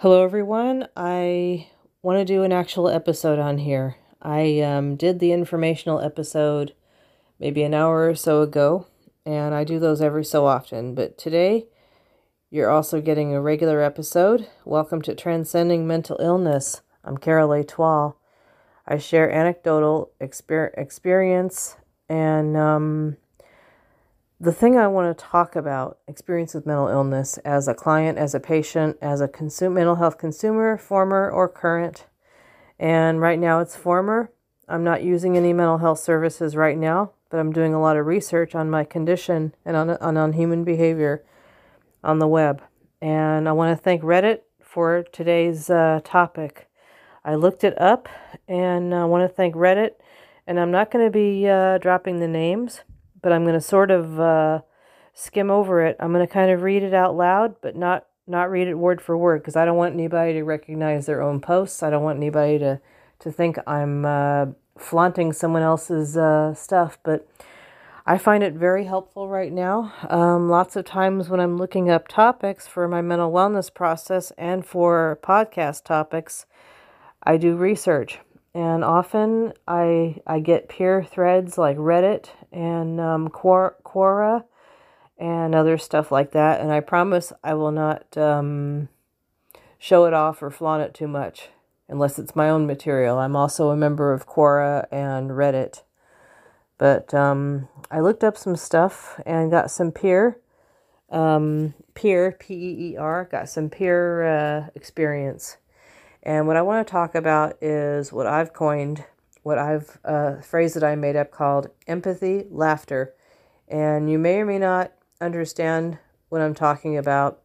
Hello, everyone. I want to do an actual episode on here. I um, did the informational episode maybe an hour or so ago, and I do those every so often. But today, you're also getting a regular episode. Welcome to Transcending Mental Illness. I'm Carol. Twall. I share anecdotal exper- experience and um, the thing I want to talk about experience with mental illness as a client, as a patient, as a consume, mental health consumer, former or current. And right now it's former. I'm not using any mental health services right now, but I'm doing a lot of research on my condition and on, on, on human behavior on the web. And I want to thank Reddit for today's uh, topic. I looked it up and I want to thank Reddit. And I'm not going to be uh, dropping the names but I'm going to sort of uh, skim over it. I'm going to kind of read it out loud, but not not read it word for word because I don't want anybody to recognize their own posts. I don't want anybody to to think I'm uh, flaunting someone else's uh, stuff, but. I find it very helpful right now. Um, lots of times when I'm looking up topics for my mental wellness process and for podcast topics, I do research and often I I get peer threads like Reddit and um, Quora and other stuff like that, and I promise I will not um, show it off or flaunt it too much unless it's my own material. I'm also a member of Quora and Reddit, but um, I looked up some stuff and got some peer um, peer P E E R got some peer uh, experience and what I want to talk about is what I've coined, what I've, a uh, phrase that I made up called empathy laughter. And you may or may not understand what I'm talking about.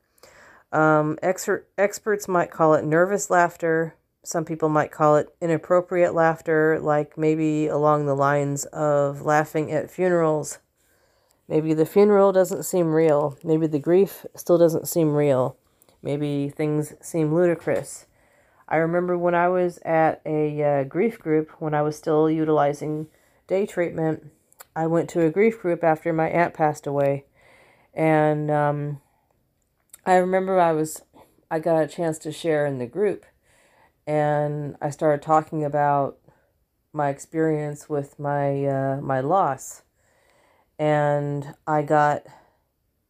Um, exer- experts might call it nervous laughter. Some people might call it inappropriate laughter, like maybe along the lines of laughing at funerals. Maybe the funeral doesn't seem real. Maybe the grief still doesn't seem real. Maybe things seem ludicrous. I remember when I was at a uh, grief group, when I was still utilizing day treatment, I went to a grief group after my aunt passed away. And um, I remember I was, I got a chance to share in the group. And I started talking about my experience with my uh, my loss, and I got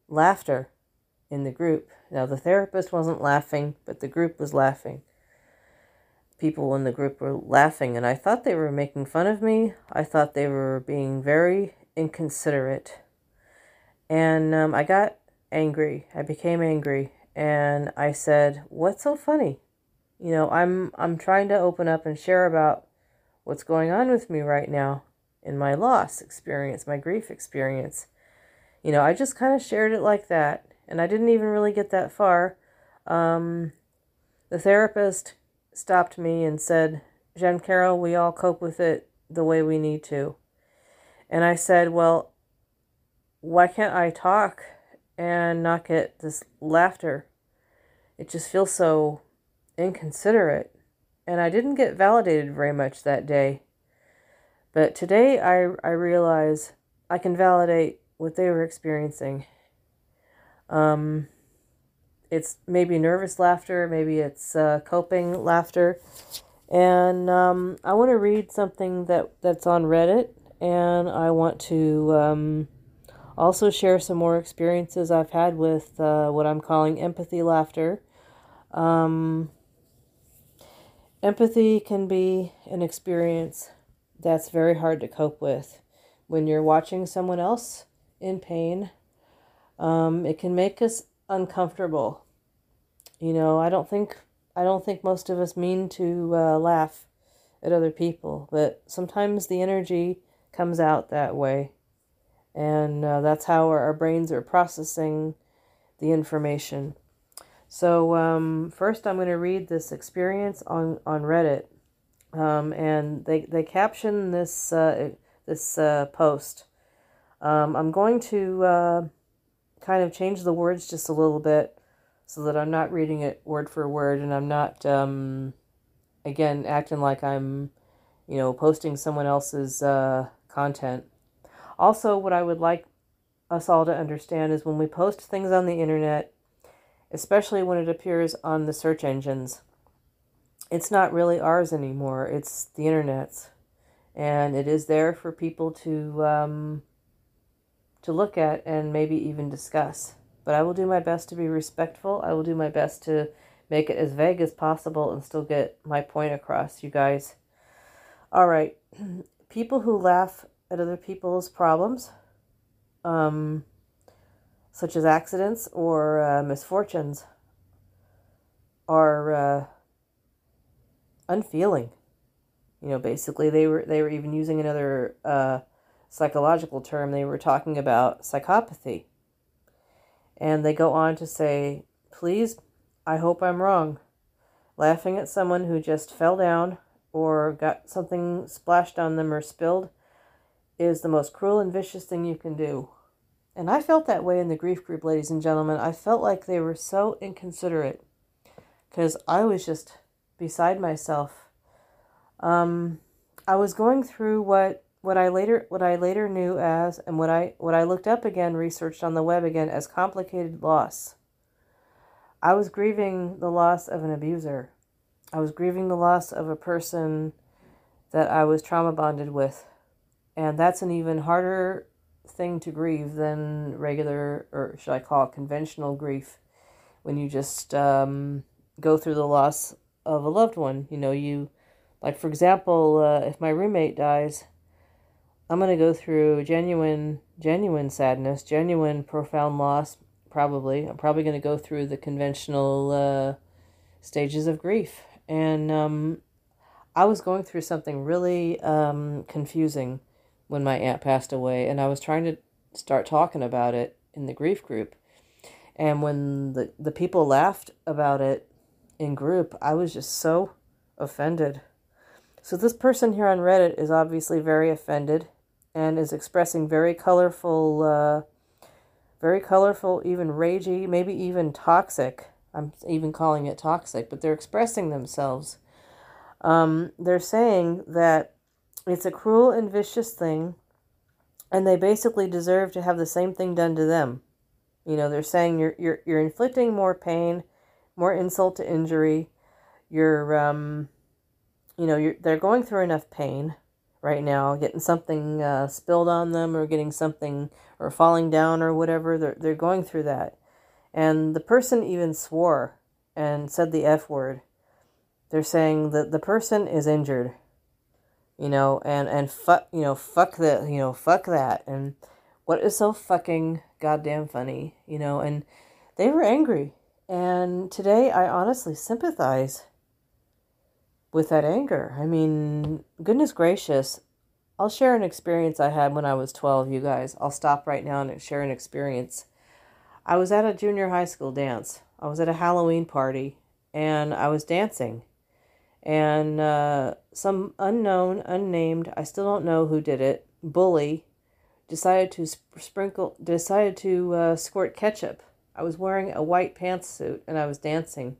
laughter in the group. Now the therapist wasn't laughing, but the group was laughing people in the group were laughing, and I thought they were making fun of me. I thought they were being very inconsiderate. And um, I got angry. I became angry, and I said, "What's so funny? You know, I'm I'm trying to open up and share about what's going on with me right now in my loss experience, my grief experience. You know, I just kind of shared it like that, and I didn't even really get that far. Um, the therapist stopped me and said, Jean Carol, we all cope with it the way we need to. And I said, Well, why can't I talk and not get this laughter? It just feels so inconsiderate. And I didn't get validated very much that day. But today I, I realize I can validate what they were experiencing. Um, it's maybe nervous laughter, maybe it's uh, coping laughter. And um, I want to read something that, that's on Reddit, and I want to um, also share some more experiences I've had with uh, what I'm calling empathy laughter. Um, empathy can be an experience that's very hard to cope with. When you're watching someone else in pain, um, it can make us uncomfortable. You know, I don't think I don't think most of us mean to uh, laugh at other people, but sometimes the energy comes out that way, and uh, that's how our, our, brains are processing the information. So um, first, I'm going to read this experience on on Reddit, um, and they they caption this uh, this uh, post. Um, I'm going to uh, kind of change the words just a little bit so that I'm not reading it word for word and I'm not, um, again, acting like I'm, you know, posting someone else's uh, content. Also, what I would like us all to understand is when we post things on the internet especially when it appears on the search engines. It's not really ours anymore, it's the internet's. And it is there for people to um, to look at and maybe even discuss. But I will do my best to be respectful. I will do my best to make it as vague as possible and still get my point across, you guys. All right. People who laugh at other people's problems, um, such as accidents or uh, misfortunes, are uh, unfeeling. You know, basically, they were they were even using another uh, psychological term. They were talking about psychopathy, and they go on to say, "Please, I hope I'm wrong." Laughing at someone who just fell down or got something splashed on them or spilled is the most cruel and vicious thing you can do. And I felt that way in the grief group, ladies and gentlemen. I felt like they were so inconsiderate because I was just beside myself. Um, I was going through what what I later what I later knew as and what I what I looked up again, researched on the web again as complicated loss. I was grieving the loss of an abuser. I was grieving the loss of a person that I was trauma bonded with. And that's an even harder thing to grieve than regular, or should I call it conventional grief, when you just um, go through the loss of a loved one. You know, you, like for example, uh, if my roommate dies, I'm going to go through genuine, genuine sadness, genuine profound loss, probably. I'm probably going to go through the conventional uh, stages of grief. And um, I was going through something really um, confusing when my aunt passed away, and I was trying to start talking about it in the grief group. And when the, the people laughed about it in group, I was just so offended. So, this person here on Reddit is obviously very offended and is expressing very colorful, uh, very colorful, even ragey, maybe even toxic. I'm even calling it toxic, but they're expressing themselves. Um, they're saying that it's a cruel and vicious thing, and they basically deserve to have the same thing done to them. You know, they're saying you're you're you're inflicting more pain, more insult to injury. You're um, you know, you're they're going through enough pain right now, getting something uh, spilled on them or getting something or falling down or whatever. They're they're going through that, and the person even swore and said the f word. They're saying that the person is injured you know, and and fuck, you know, fuck that, you know, fuck that, and what is so fucking goddamn funny, you know, and they were angry, and today I honestly sympathize with that anger. I mean, goodness gracious, I'll share an experience I had when I was 12, you guys. I'll stop right now and share an experience. I was at a junior high school dance. I was at a Halloween party and I was dancing and uh, some unknown, unnamed, I still don't know who did it, bully decided to sprinkle, decided to uh, squirt ketchup. I was wearing a white pantsuit and I was dancing,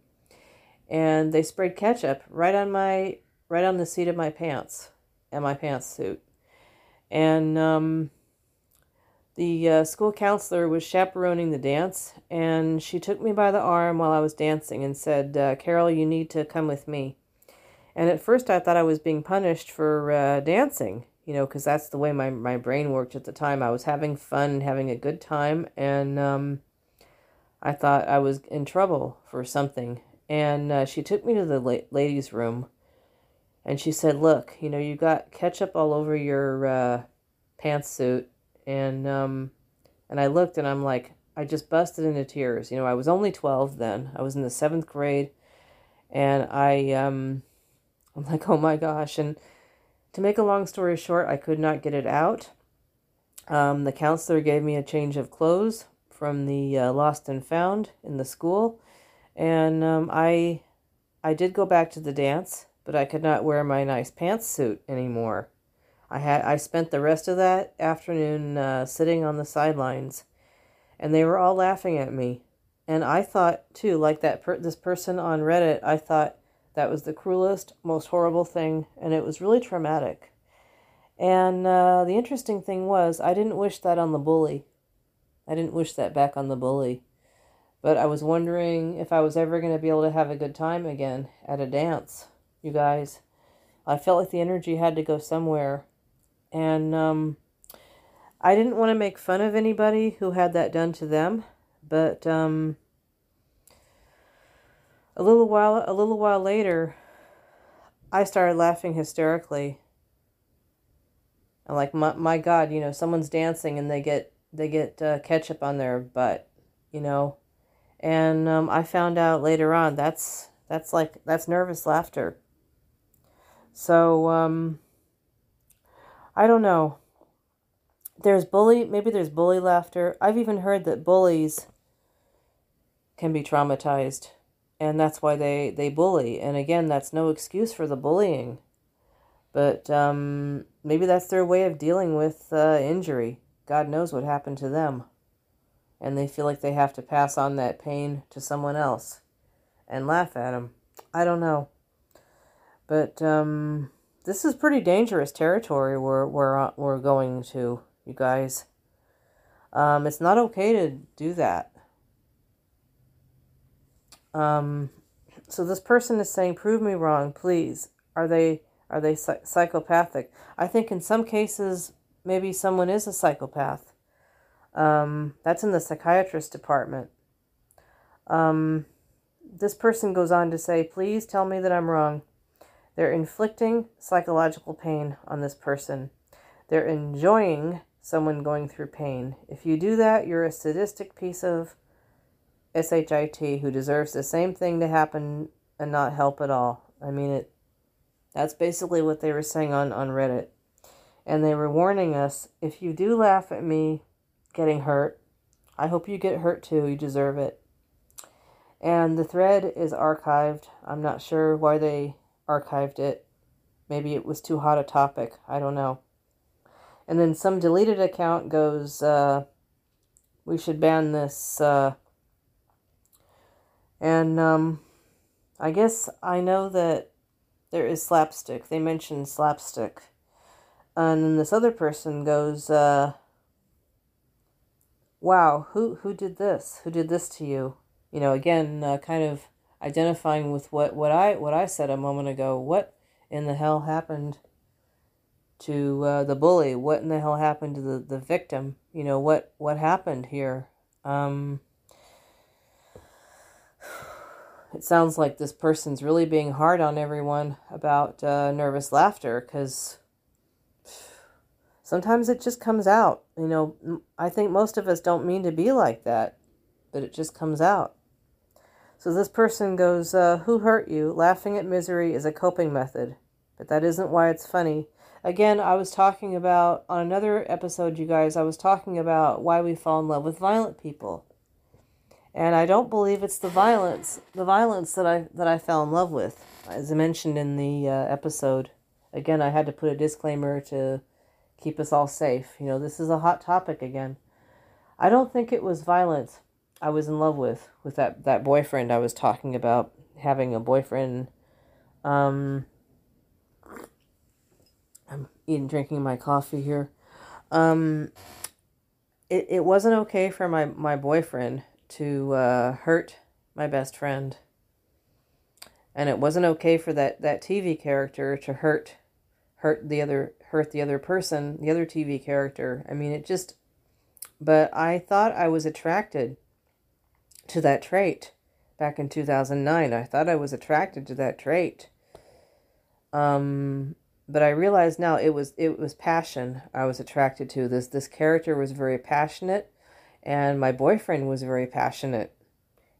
and they sprayed ketchup right on my, right on the seat of my pants, and my pantsuit, and um, the uh, school counselor was chaperoning the dance, and she took me by the arm while I was dancing and said, uh, "Carol, you need to come with me." And at first, I thought I was being punished for uh, dancing, you know, because that's the way my, my brain worked at the time. I was having fun, having a good time, and um, I thought I was in trouble for something. And uh, she took me to the la- ladies' room, and she said, "Look, you know, you got ketchup all over your uh, pantsuit." And um, and I looked, and I'm like, I just busted into tears. You know, I was only twelve then. I was in the seventh grade, and I um I'm like, oh my gosh. And to make a long story short, I could not get it out. Um, the counselor gave me a change of clothes from the uh, lost and found in the school, and um, I, I did go back to the dance, but I could not wear my nice pantsuit anymore. I had I spent the rest of that afternoon uh, sitting on the sidelines, and they were all laughing at me, and I thought too, like that per- this person on Reddit, I thought that was the cruelest, most horrible thing, and it was really traumatic. And uh, the interesting thing was, I didn't wish that on the bully. I didn't wish that back on the bully. But I was wondering if I was ever going to be able to have a good time again at a dance, you guys. I felt like the energy had to go somewhere. And um, I didn't want to make fun of anybody who had that done to them, but um, a little while a little while later, I started laughing hysterically. I'm like, my, my God, you know, someone's dancing and they get they get uh, ketchup on their butt, you know, and um, I found out later on that's that's like that's nervous laughter. So um, I don't know. There's bully, maybe there's bully laughter. I've even heard that bullies can be traumatized and that's why they they bully and again that's no excuse for the bullying but um, maybe that's their way of dealing with uh, injury god knows what happened to them and they feel like they have to pass on that pain to someone else and laugh at them i don't know but um, this is pretty dangerous territory we're, we're, we're going to you guys um, it's not okay to do that um, so this person is saying, "Prove me wrong, please." Are they are they psychopathic? I think in some cases maybe someone is a psychopath. Um, that's in the psychiatrist department. Um, this person goes on to say, "Please tell me that I'm wrong." They're inflicting psychological pain on this person. They're enjoying someone going through pain. If you do that, you're a sadistic piece of SHIT who deserves the same thing to happen and not help at all. I mean it that's basically what they were saying on, on Reddit. And they were warning us if you do laugh at me getting hurt, I hope you get hurt too. You deserve it. And the thread is archived. I'm not sure why they archived it. Maybe it was too hot a topic. I don't know. And then some deleted account goes, uh, we should ban this uh, and um, I guess I know that there is slapstick. They mentioned slapstick. And then this other person goes, uh, wow, who, who did this? Who did this to you? You know, again, uh, kind of identifying with what, what I what I said a moment ago. What in the hell happened to uh, the bully? What in the hell happened to the, the victim? You know, what, what happened here? Um, it sounds like this person's really being hard on everyone about uh, nervous laughter because sometimes it just comes out. You know, I think most of us don't mean to be like that, but it just comes out. So this person goes, uh, Who hurt you? Laughing at misery is a coping method, but that isn't why it's funny. Again, I was talking about, on another episode, you guys, I was talking about why we fall in love with violent people. And I don't believe it's the violence, the violence that I that I fell in love with, as I mentioned in the uh, episode. Again, I had to put a disclaimer to keep us all safe. You know, this is a hot topic again. I don't think it was violence I was in love with with that that boyfriend I was talking about having a boyfriend. Um, I'm eating, drinking my coffee here. Um, it, it wasn't okay for my, my boyfriend to uh, hurt my best friend. And it wasn't okay for that, that TV character to hurt hurt the other hurt the other person, the other TV character. I mean, it just but I thought I was attracted to that trait back in 2009. I thought I was attracted to that trait. Um but I realized now it was it was passion I was attracted to. This this character was very passionate and my boyfriend was very passionate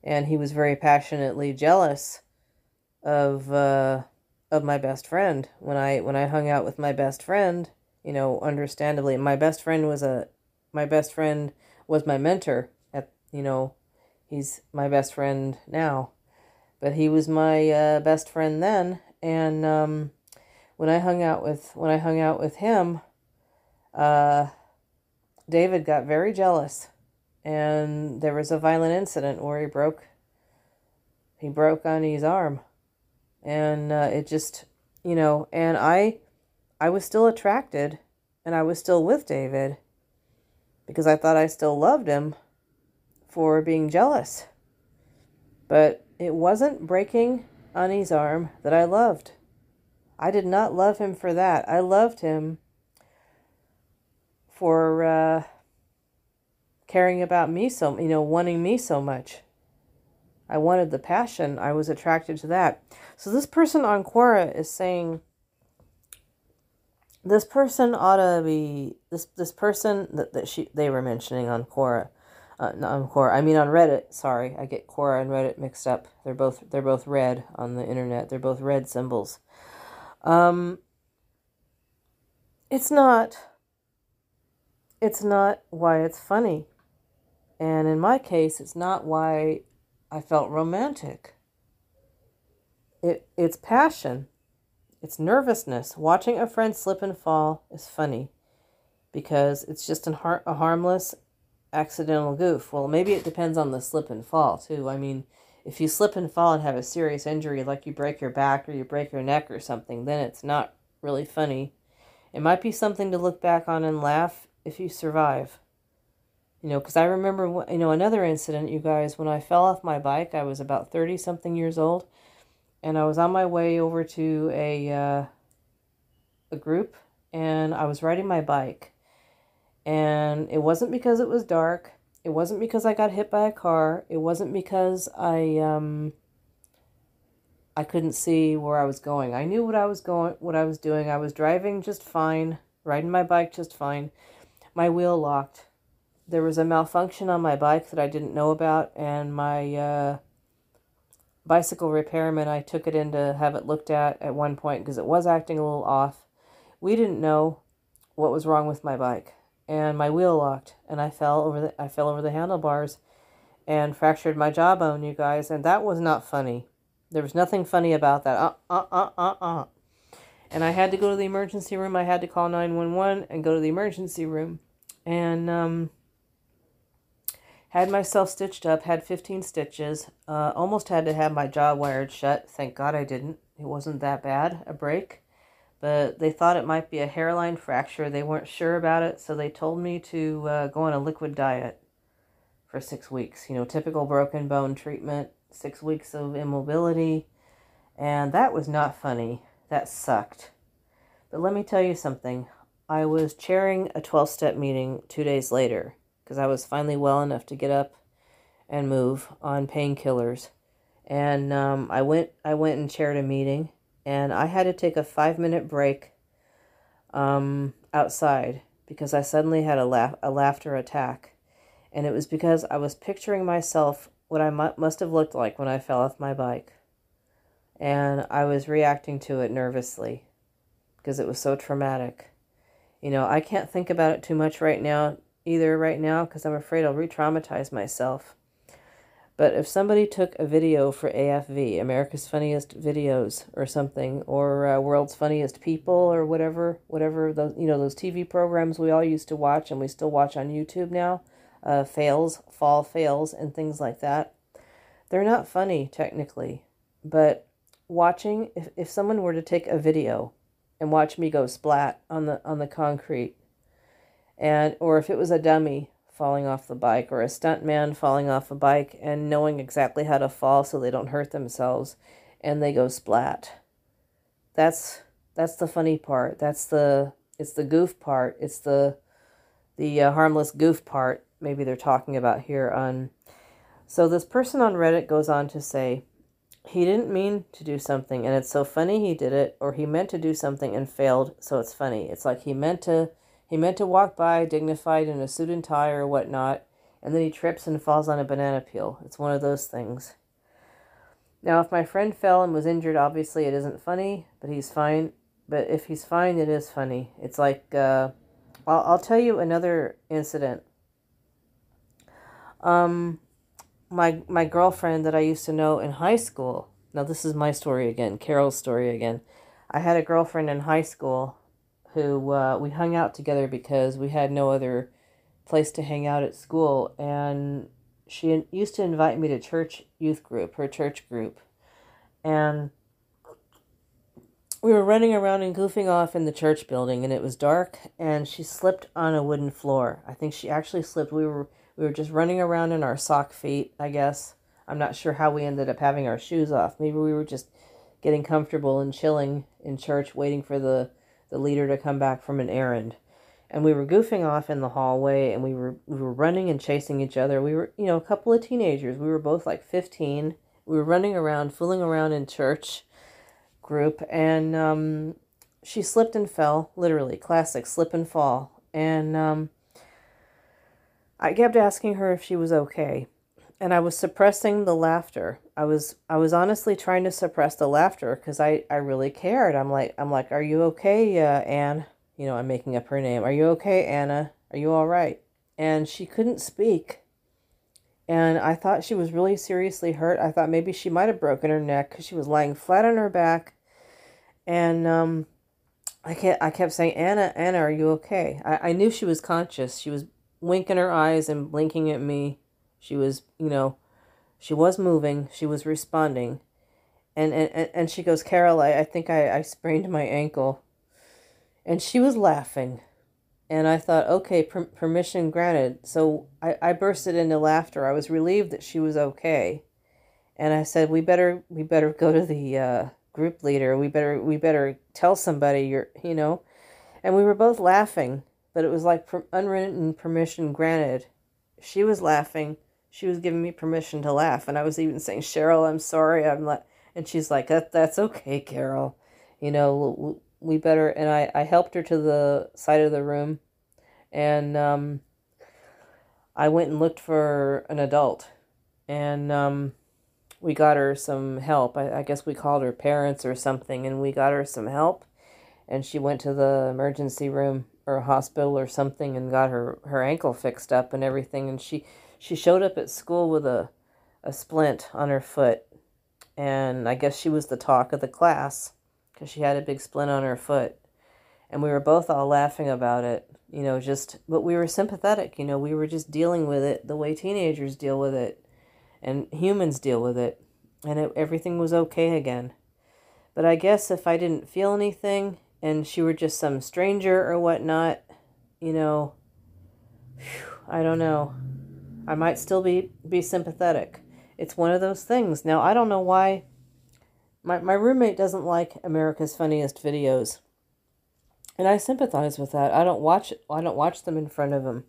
and he was very passionately jealous of uh, of my best friend. When I when I hung out with my best friend you know understandably my best friend was a my best friend was my mentor at you know he's my best friend now. But he was my uh, best friend then. And um, when I hung out with when I hung out with him uh, David got very jealous. And there was a violent incident where he broke he broke Ani's arm and uh, it just you know and i i was still attracted and i was still with david because i thought i still loved him for being jealous But it wasn't breaking Annie's arm that I loved. I did not love him for that. I loved him for uh, caring about me so, you know, wanting me so much. I wanted the passion. I was attracted to that. So this person on Quora is saying this person ought to be this this person that, that she they were mentioning on Quora. Uh, not on Quora. I mean on Reddit. Sorry, I get Quora and Reddit mixed up. They're both they're both red on the internet. They're both red symbols. Um, it's not. It's not why it's funny, and in my case, it's not why I felt romantic. It it's passion. It's nervousness. Watching a friend slip and fall is funny because it's just an har- a harmless accidental goof. Well, maybe it depends on the slip and fall, too. I mean, if you slip and fall and have a serious injury, like you break your back or you break your neck or something, then it's not really funny. It might be something to look back on and laugh if you survive. You know, because I remember, you know, another incident, you guys, when I fell off my bike, I was about 30 something years old and I was on my way over to a uh, a group, and I was riding my bike, and it wasn't because it was dark. It wasn't because I got hit by a car. It wasn't because I um I couldn't see where I was going. I knew what I was going what I was doing. I was driving just fine, riding my bike just fine. My wheel locked. There was a malfunction on my bike that I didn't know about and my uh bicycle repairman, I took it in to have it looked at at one point because it was acting a little off. We didn't know what was wrong with my bike, and my wheel locked, and I fell over the I fell over the handlebars, and fractured my jawbone, you guys, and that was not funny. There was nothing funny about that. Uh uh uh uh uh. And I had to go to the emergency room. I had to call nine one one and go to the emergency room, and um had myself stitched up, had 15 stitches, uh, almost had to have my jaw wired shut. Thank God I didn't. It wasn't that bad, a break. But they thought it might be a hairline fracture. They weren't sure about it, so they told me to uh, go on a liquid diet for six weeks. You know, typical broken bone treatment, six weeks of immobility. And that was not funny. That sucked. But let me tell you something. I was chairing a 12 step meeting two days later because I was finally well enough to get up and move on painkillers. And um, I went I went and chaired a meeting, and I had to take a five minute break um, outside because I suddenly had a laugh a laughter attack, and it was because I was picturing myself what I mu- must have looked like when I fell off my bike, and I was reacting to it nervously because it was so traumatic. You know, I can't think about it too much right now either right now because I'm afraid I'll re traumatize myself. But if somebody took a video for AFV, America's Funniest Videos, or something, or uh, World's Funniest People, or whatever, whatever those you know those TV programs we all used to watch and we still watch on YouTube now, uh, fails, fall fails, and things like that, they're not funny technically, but watching if if someone were to take a video and watch me go splat on the on the concrete and or if it was a dummy falling off the bike or a stuntman falling off a bike and knowing exactly how to fall so they don't hurt themselves and they go splat. That's that's the funny part. That's the it's the goof part. It's the the uh, harmless goof part maybe they're talking about here on so this person on Reddit goes on to say he didn't mean to do something and it's so funny he did it or he meant to do something and failed so it's funny. It's like he meant to he meant to walk by dignified in a suit and tie or whatnot, and then he trips and falls on a banana peel. It's one of those things. Now, if my friend fell and was injured, obviously it isn't funny, but he's fine. But if he's fine, it is funny. It's like, uh, I'll, I'll tell you another incident. Um, my my girlfriend that I used to know in high school. Now this is my story again, Carol's story again. I had a girlfriend in high school who uh, we hung out together because we had no other place to hang out at school. And she used to invite me to church youth group, her church group. And we were running around and goofing off in the church building and it was dark and she slipped on a wooden floor. I think she actually slipped. We were we were just running around in our sock feet, I guess, I'm not sure how we ended up having our shoes off. Maybe we were just getting comfortable and chilling in church, waiting for the, the leader to come back from an errand. And we were goofing off in the hallway and we were we were running and chasing each other. We were, you know, a couple of teenagers. We were both like 15. We were running around, fooling around in church group and um, she slipped and fell, literally classic slip and fall. And um, I kept asking her if she was okay and I was suppressing the laughter. I was I was honestly trying to suppress the laughter because I I really cared. I'm like I'm like, are you okay, uh, Anne? You know, I'm making up her name. Are you okay, Anna? Are you all right? And she couldn't speak. And I thought she was really seriously hurt. I thought maybe she might have broken her neck because she was lying flat on her back. And um, I kept I kept saying, Anna, Anna, are you okay? I, I knew she was conscious. She was winking her eyes and blinking at me she was, you know, she was moving, she was responding. And and, and she goes, Carol, I, I think I, I sprained my ankle. And she was laughing. And I thought, okay, per- permission granted. So I, I bursted into laughter. I was relieved that she was okay. And I said, we better we better go to the uh, group leader. We better we better tell somebody you're, you know. And we were both laughing, but it was like per- unwritten permission granted. She was laughing she was giving me permission to laugh and i was even saying cheryl i'm sorry i'm like and she's like that, that's okay carol. You know we better and i i helped her to the side of the room and um i went and looked for an adult and um we got her some help. I, I guess we called her parents or something and we got her some help and she went to the emergency room or hospital or something and got her her ankle fixed up and everything and she she showed up at school with a, a splint on her foot. And I guess she was the talk of the class because she had a big splint on her foot. And we were both all laughing about it, you know, just, but we were sympathetic, you know, we were just dealing with it the way teenagers deal with it and humans deal with it. And it, everything was okay again. But I guess if I didn't feel anything and she were just some stranger or whatnot, you know, whew, I don't know. I might still be, be sympathetic. It's one of those things. Now, I don't know why my, my roommate doesn't like America's Funniest Videos. And I sympathize with that. I don't watch I don't watch them in front of him.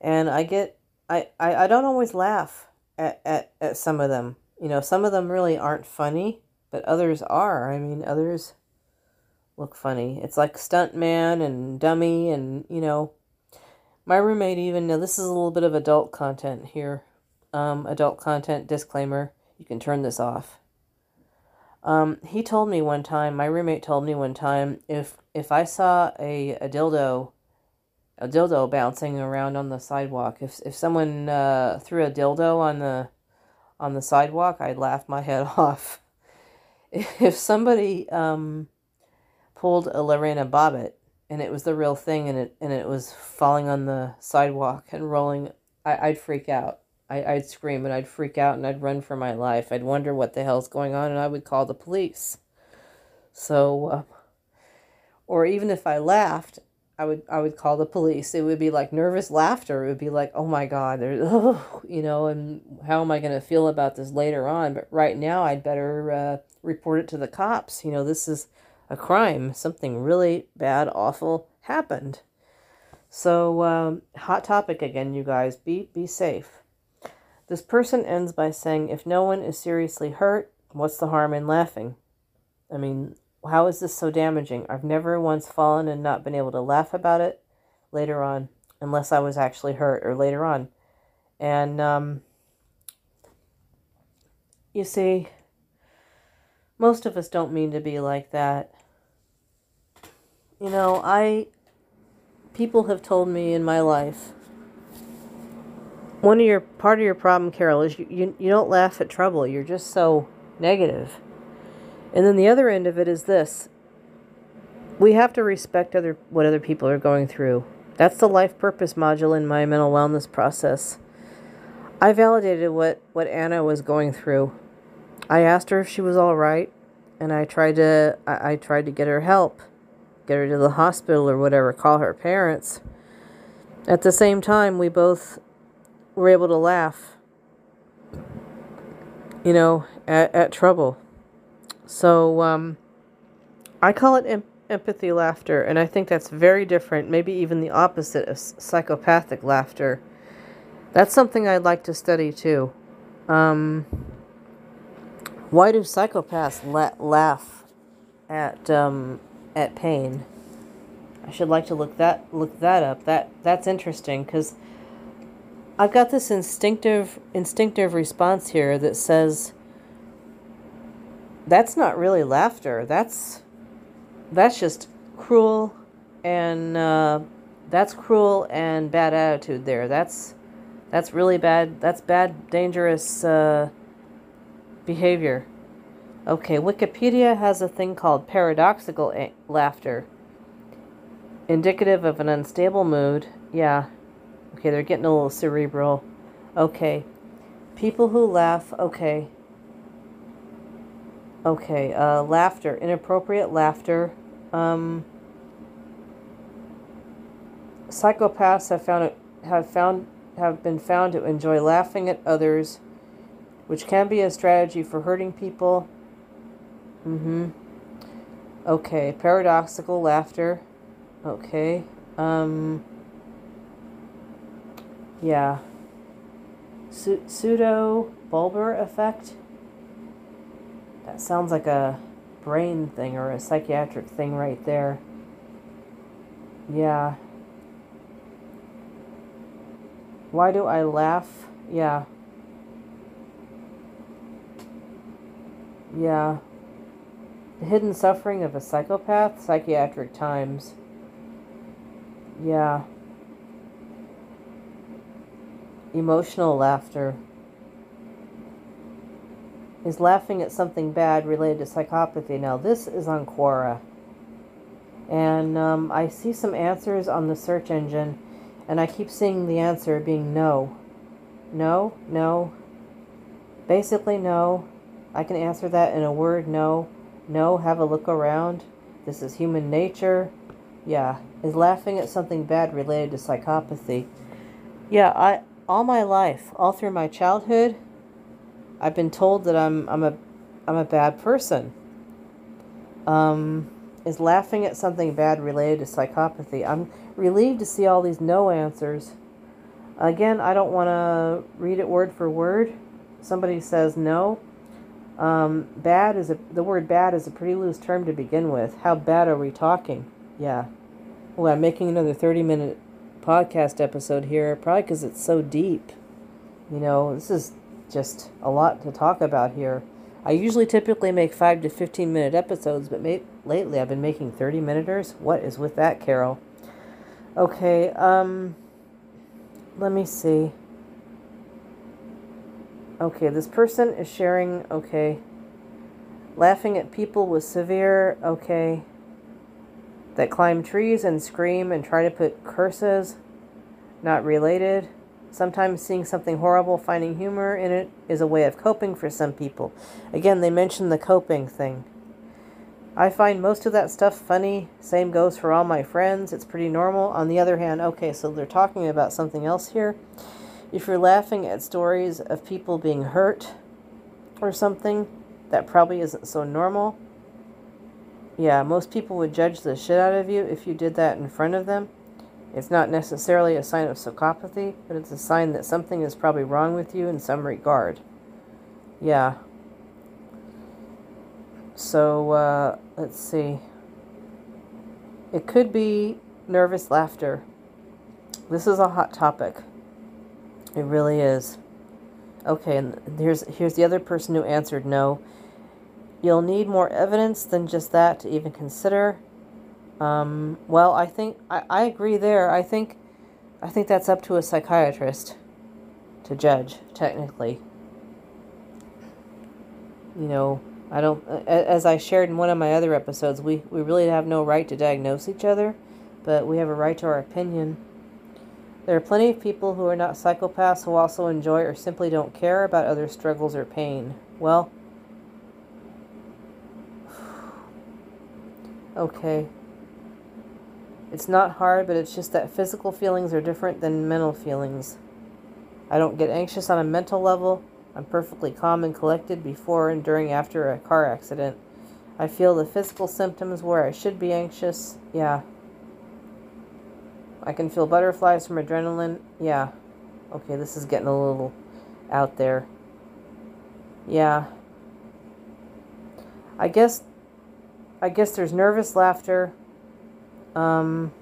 And I get I, I, I don't always laugh at, at, at some of them. You know, some of them really aren't funny, but others are. I mean, others look funny. It's like Stuntman and Dummy and, you know, my roommate even now this is a little bit of adult content here. Um, adult content disclaimer. You can turn this off. Um, he told me one time, my roommate told me one time, if if I saw a, a dildo, a dildo bouncing around on the sidewalk, if if someone uh, threw a dildo on the on the sidewalk, I'd laugh my head off. If somebody um, pulled a Lorena Bobbitt and it was the real thing and it and it was falling on the sidewalk and rolling I, I'd freak out. I, I'd scream and I'd freak out and I'd run for my life. I'd wonder what the hell's going on and I would call the police. So, uh, or even if I laughed, I would I would call the police. It would be like nervous laughter. It would be like, oh my god, there's oh, you know, and how am I going to feel about this later on? But right now, I'd better uh, report it to the cops. You know, this is a crime, something really bad, awful happened. So, um, hot topic again, you guys. Be be safe. This person ends by saying, "If no one is seriously hurt, what's the harm in laughing?" I mean, how is this so damaging? I've never once fallen and not been able to laugh about it later on, unless I was actually hurt or later on. And um, you see, most of us don't mean to be like that. You know, I. People have told me in my life. One of your part of your problem, Carol, is you, you, you don't laugh at trouble. You're just so negative. And then the other end of it is this. We have to respect other what other people are going through. That's the life purpose module in my mental wellness process. I validated what, what Anna was going through. I asked her if she was all right, and I tried to I, I tried to get her help get her to the hospital or whatever, call her parents. At the same time, we both were able to laugh. you know, at, at trouble. So um, I call it em- empathy laughter, and I think that's very different, maybe even the opposite of psychopathic laughter. That's something I'd like to study too. Um, why do psychopaths la- laugh at um, at pain? I should like to look that look that up. That that's interesting because I've got this instinctive instinctive response here that says that's not really laughter. That's that's just cruel and uh, that's cruel and bad attitude there. That's that's really bad. That's bad, dangerous uh, behavior. Okay, Wikipedia has a thing called paradoxical a- laughter, indicative of an unstable mood. Yeah. Okay, they're getting a little cerebral. Okay. People who laugh. Okay. Okay, uh, laughter, inappropriate laughter. Um, psychopaths have found it, have found have been found to enjoy laughing at others, which can be a strategy for hurting people. Mm-hmm. Okay, paradoxical laughter. Okay. Um. Yeah. Pseudo bulbar effect. That sounds like a brain thing or a psychiatric thing right there. Yeah. Why do I laugh? Yeah. Yeah. The hidden suffering of a psychopath, psychiatric times. Yeah. Emotional laughter is laughing at something bad related to psychopathy. Now, this is on Quora. And um, I see some answers on the search engine, and I keep seeing the answer being no. No, no. Basically, no. I can answer that in a word no. No, have a look around. This is human nature. Yeah, is laughing at something bad related to psychopathy. Yeah, I all my life, all through my childhood, I've been told that I'm I'm a I'm a bad person. Um, is laughing at something bad related to psychopathy. I'm relieved to see all these no answers. Again, I don't want to read it word for word. Somebody says no. Um, bad is a the word bad is a pretty loose term to begin with. How bad are we talking? Yeah. Well, I'm making another 30 minute podcast episode here, probably because it's so deep. You know, this is just a lot to talk about here. I usually typically make 5 to 15 minute episodes, but may- lately I've been making 30 minuters. What is with that, Carol? Okay, um, let me see. Okay, this person is sharing, okay, laughing at people with severe, okay, that climb trees and scream and try to put curses, not related. Sometimes seeing something horrible, finding humor in it is a way of coping for some people. Again, they mentioned the coping thing. I find most of that stuff funny. Same goes for all my friends. It's pretty normal. On the other hand, okay, so they're talking about something else here. If you're laughing at stories of people being hurt or something, that probably isn't so normal. Yeah, most people would judge the shit out of you if you did that in front of them. It's not necessarily a sign of psychopathy, but it's a sign that something is probably wrong with you in some regard. Yeah. So, uh, let's see. It could be nervous laughter. This is a hot topic. It really is. Okay, and here's here's the other person who answered no. You'll need more evidence than just that to even consider. Um, well, I think I, I agree there. I think I think that's up to a psychiatrist to judge, technically. You know, I don't as I shared in one of my other episodes, we, we really have no right to diagnose each other, but we have a right to our opinion. There are plenty of people who are not psychopaths who also enjoy or simply don't care about other struggles or pain. Well, okay. It's not hard, but it's just that physical feelings are different than mental feelings. I don't get anxious on a mental level. I'm perfectly calm and collected before and during after a car accident. I feel the physical symptoms where I should be anxious. Yeah. I can feel butterflies from adrenaline. Yeah. Okay, this is getting a little out there. Yeah. I guess I guess there's nervous laughter. Um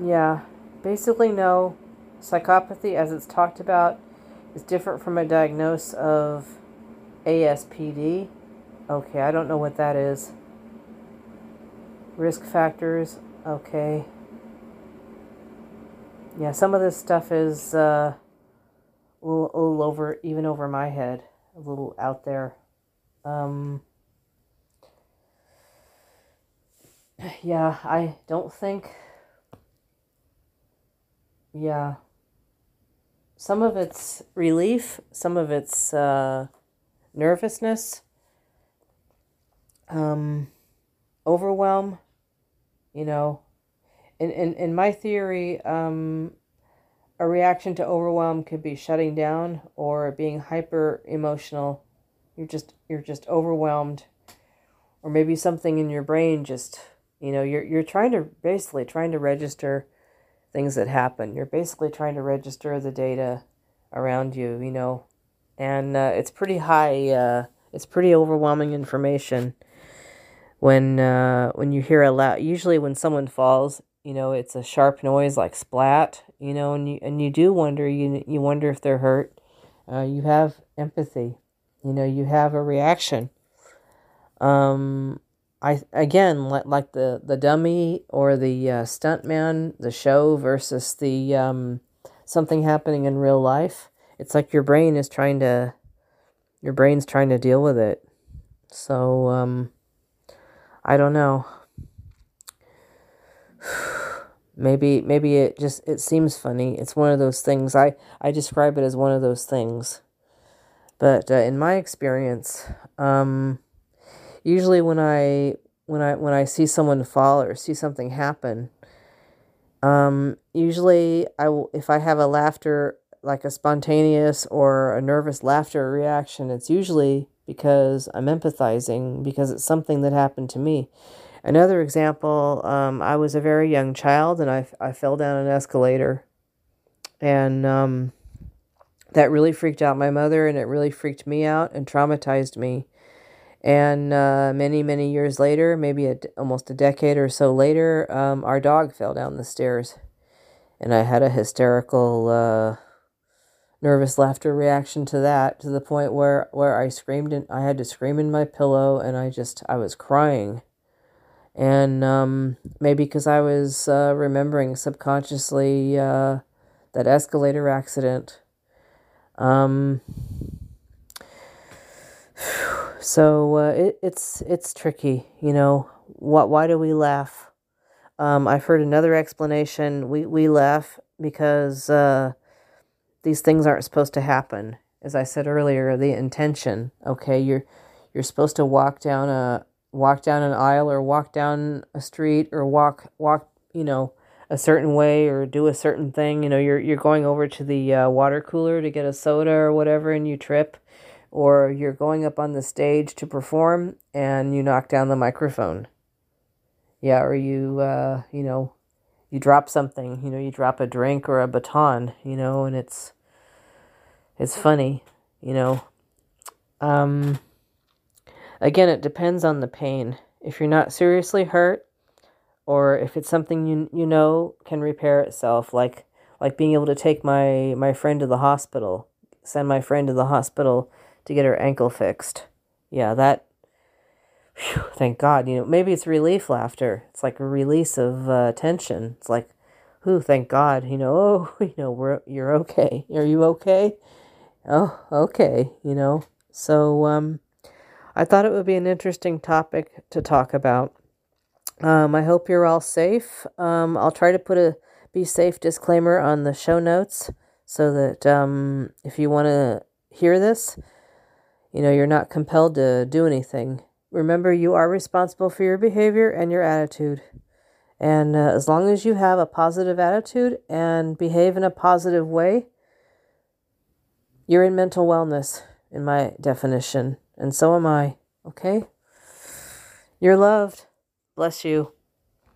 yeah, basically no. Psychopathy as it's talked about is different from a diagnosis of ASPD. Okay, I don't know what that is. Risk factors. Okay. Yeah, some of this stuff is uh, a, little, a little over, even over my head, a little out there. Um, yeah, I don't think. Yeah. Some of it's relief, some of it's uh, nervousness, um, overwhelm, you know. In, in, in my theory, um, a reaction to overwhelm could be shutting down or being hyper emotional. You're just you're just overwhelmed, or maybe something in your brain just you know you're you're trying to basically trying to register things that happen. You're basically trying to register the data around you, you know, and uh, it's pretty high. Uh, it's pretty overwhelming information when uh, when you hear a loud. Usually, when someone falls, you know, it's a sharp noise like splat, you know, and you and you do wonder. You you wonder if they're hurt. Uh, you have empathy, you know, you have a reaction. Um, I again like like the the dummy or the uh, stuntman, the show versus the um, something happening in real life. It's like your brain is trying to, your brain's trying to deal with it. So um, I don't know. maybe maybe it just it seems funny. It's one of those things. I I describe it as one of those things. But uh, in my experience, um, usually when I when I when I see someone fall or see something happen, um, usually I will, if I have a laughter like a spontaneous or a nervous laughter reaction, it's usually because I'm empathizing because it's something that happened to me. Another example, um, I was a very young child and I, I fell down an escalator. And um, that really freaked out my mother and it really freaked me out and traumatized me. And uh, many, many years later, maybe a, almost a decade or so later, um, our dog fell down the stairs. And I had a hysterical, uh, nervous laughter reaction to that to the point where, where I screamed and I had to scream in my pillow and I just, I was crying and um, maybe because I was uh, remembering subconsciously uh, that escalator accident. Um, so uh, it, it's it's tricky, you know. What? Why do we laugh? Um, I've heard another explanation. We we laugh because uh, these things aren't supposed to happen. As I said earlier, the intention. Okay, you're you're supposed to walk down a walk down an aisle or walk down a street or walk walk you know a certain way or do a certain thing you know you're you're going over to the uh, water cooler to get a soda or whatever and you trip or you're going up on the stage to perform and you knock down the microphone yeah or you uh, you know you drop something you know you drop a drink or a baton you know and it's it's funny you know um Again, it depends on the pain. If you're not seriously hurt, or if it's something you you know can repair itself, like like being able to take my my friend to the hospital, send my friend to the hospital to get her ankle fixed. Yeah, that. Whew, thank God. You know, maybe it's relief laughter. It's like a release of uh, tension. It's like, who? Thank God. You know, oh, you know, we're you're okay. Are you okay? Oh, okay. You know. So um, I thought it would be an interesting topic to talk about. Um, I hope you're all safe. Um, I'll try to put a be safe disclaimer on the show notes so that um, if you want to hear this, you know, you're not compelled to do anything. Remember, you are responsible for your behavior and your attitude. And uh, as long as you have a positive attitude and behave in a positive way, You're in mental wellness, in my definition, and so am I, okay? You're loved. Bless you.